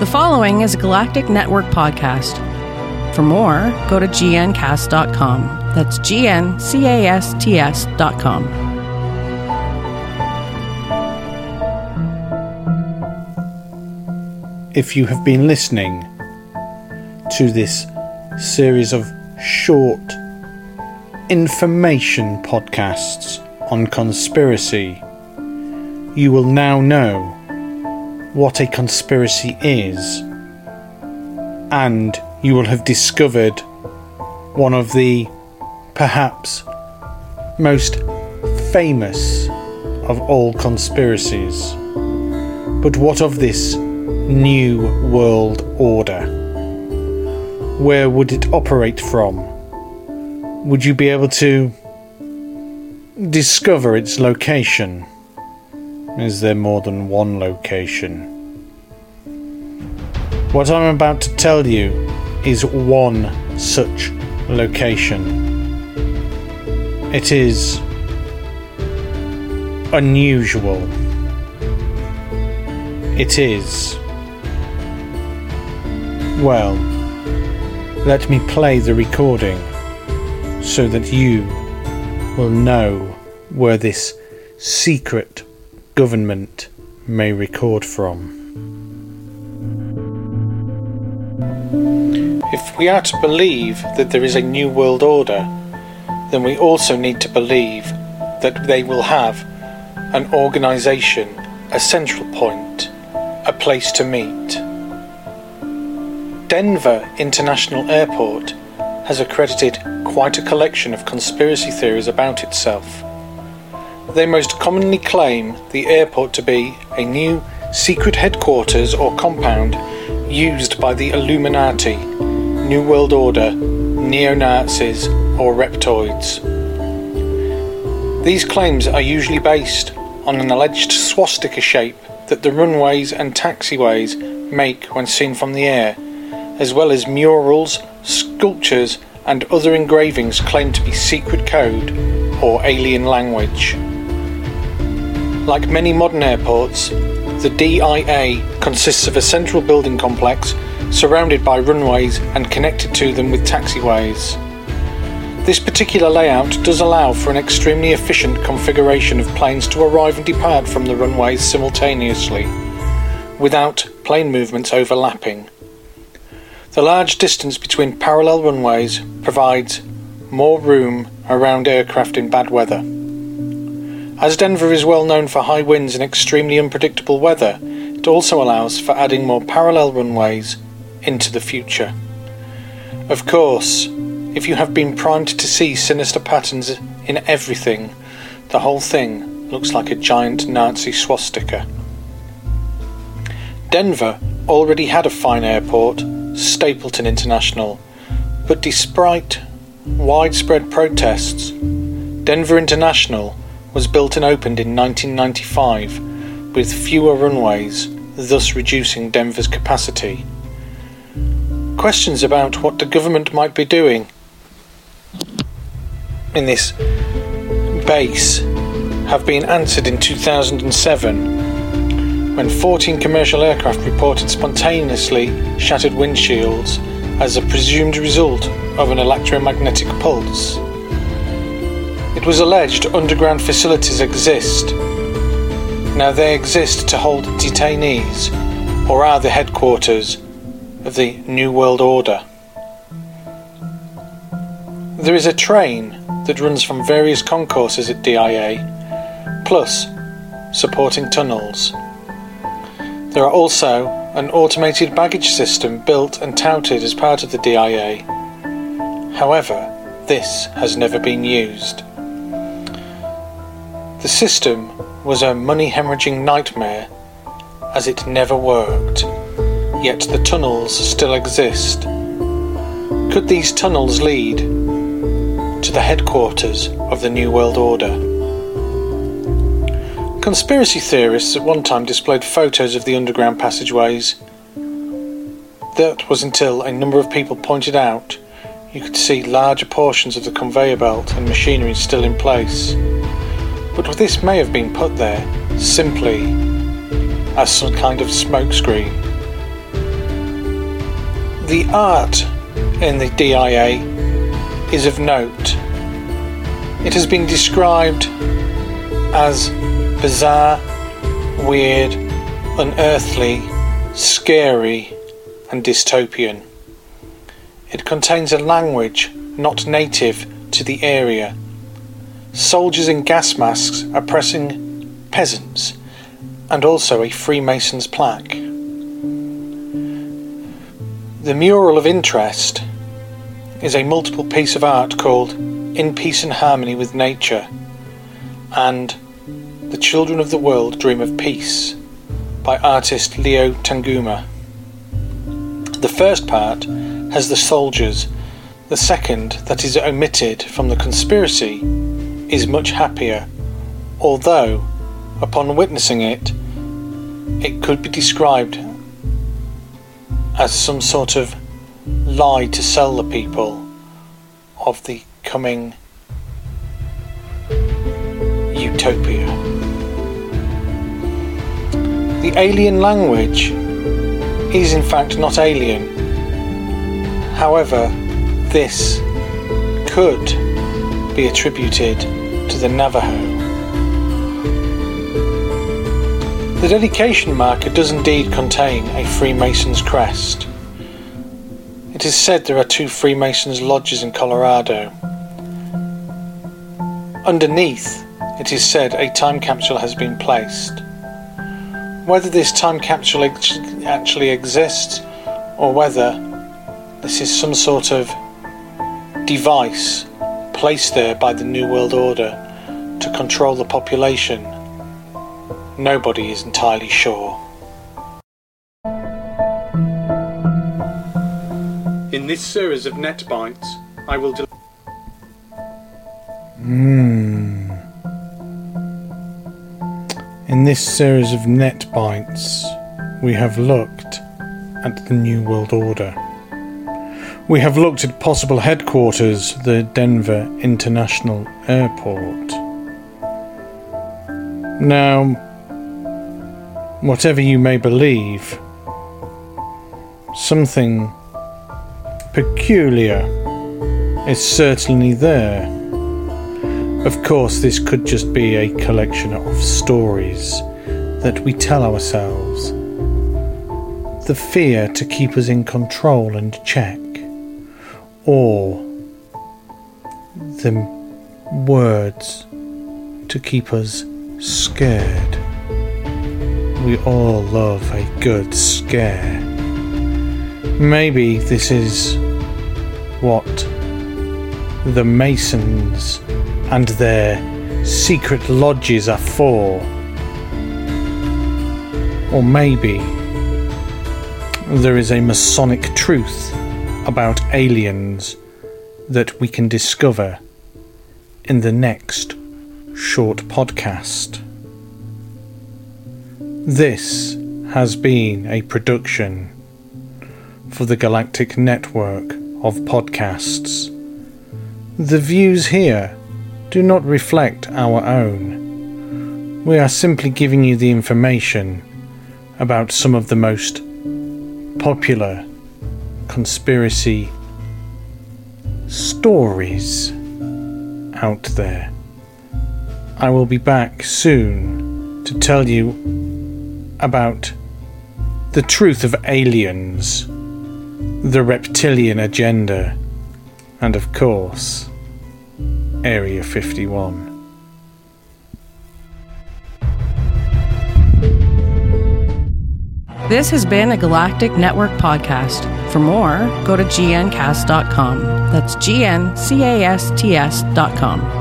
The following is a Galactic Network podcast. For more, go to gncast.com. That's G-N-C-A-S-T-S.com. If you have been listening to this series of short information podcasts on conspiracy, you will now know what a conspiracy is, and you will have discovered one of the perhaps most famous of all conspiracies. But what of this new world order? Where would it operate from? Would you be able to discover its location? Is there more than one location? What I'm about to tell you is one such location. It is unusual. It is. Well, let me play the recording so that you will know where this secret government may record from. If we are to believe that there is a new world order, then we also need to believe that they will have an organisation, a central point, a place to meet. Denver International Airport has accredited quite a collection of conspiracy theories about itself. They most commonly claim the airport to be a new secret headquarters or compound used by the Illuminati, New World Order, neo Nazis, or reptoids. These claims are usually based on an alleged swastika shape that the runways and taxiways make when seen from the air, as well as murals, sculptures, and other engravings claimed to be secret code or alien language. Like many modern airports, the DIA consists of a central building complex surrounded by runways and connected to them with taxiways. This particular layout does allow for an extremely efficient configuration of planes to arrive and depart from the runways simultaneously, without plane movements overlapping. The large distance between parallel runways provides more room around aircraft in bad weather. As Denver is well known for high winds and extremely unpredictable weather, it also allows for adding more parallel runways into the future. Of course, if you have been primed to see sinister patterns in everything, the whole thing looks like a giant Nazi swastika. Denver already had a fine airport, Stapleton International, but despite widespread protests, Denver International was built and opened in 1995 with fewer runways, thus reducing Denver's capacity. Questions about what the government might be doing in this base have been answered in 2007 when 14 commercial aircraft reported spontaneously shattered windshields as a presumed result of an electromagnetic pulse. It was alleged underground facilities exist. Now they exist to hold detainees, or are the headquarters of the New World Order. There is a train that runs from various concourses at DIA, plus supporting tunnels. There are also an automated baggage system built and touted as part of the DIA. However, this has never been used. The system was a money hemorrhaging nightmare as it never worked, yet the tunnels still exist. Could these tunnels lead to the headquarters of the New World Order? Conspiracy theorists at one time displayed photos of the underground passageways. That was until a number of people pointed out you could see larger portions of the conveyor belt and machinery still in place but this may have been put there simply as some kind of smokescreen. The art in the DIA is of note. It has been described as bizarre, weird, unearthly, scary, and dystopian. It contains a language not native to the area. Soldiers in gas masks oppressing peasants, and also a Freemason's plaque. The mural of interest is a multiple piece of art called In Peace and Harmony with Nature and The Children of the World Dream of Peace by artist Leo Tanguma. The first part has the soldiers, the second, that is omitted from the conspiracy, is much happier, although, upon witnessing it, it could be described as some sort of lie to sell the people of the coming utopia. The alien language is in fact not alien. However, this could be attributed to the Navajo. The dedication marker does indeed contain a Freemason's crest. It is said there are two Freemasons' lodges in Colorado. Underneath, it is said a time capsule has been placed. Whether this time capsule ex- actually exists or whether this is some sort of device placed there by the New World Order to control the population Nobody is entirely sure. In this series of net bites, I will. Del- Hmm. In this series of net bites, we have looked at the New World Order. We have looked at possible headquarters, the Denver International Airport. Now, whatever you may believe, something peculiar is certainly there. Of course, this could just be a collection of stories that we tell ourselves. The fear to keep us in control and check, or the words to keep us scared. We all love a good scare. Maybe this is what the Masons and their secret lodges are for. Or maybe there is a Masonic truth about aliens that we can discover in the next short podcast. This has been a production for the Galactic Network of Podcasts. The views here do not reflect our own. We are simply giving you the information about some of the most popular conspiracy stories out there. I will be back soon to tell you about the truth of aliens, the reptilian agenda, and of course, Area 51. This has been a Galactic Network podcast. For more, go to gncast.com. That's G N C A S T S.com.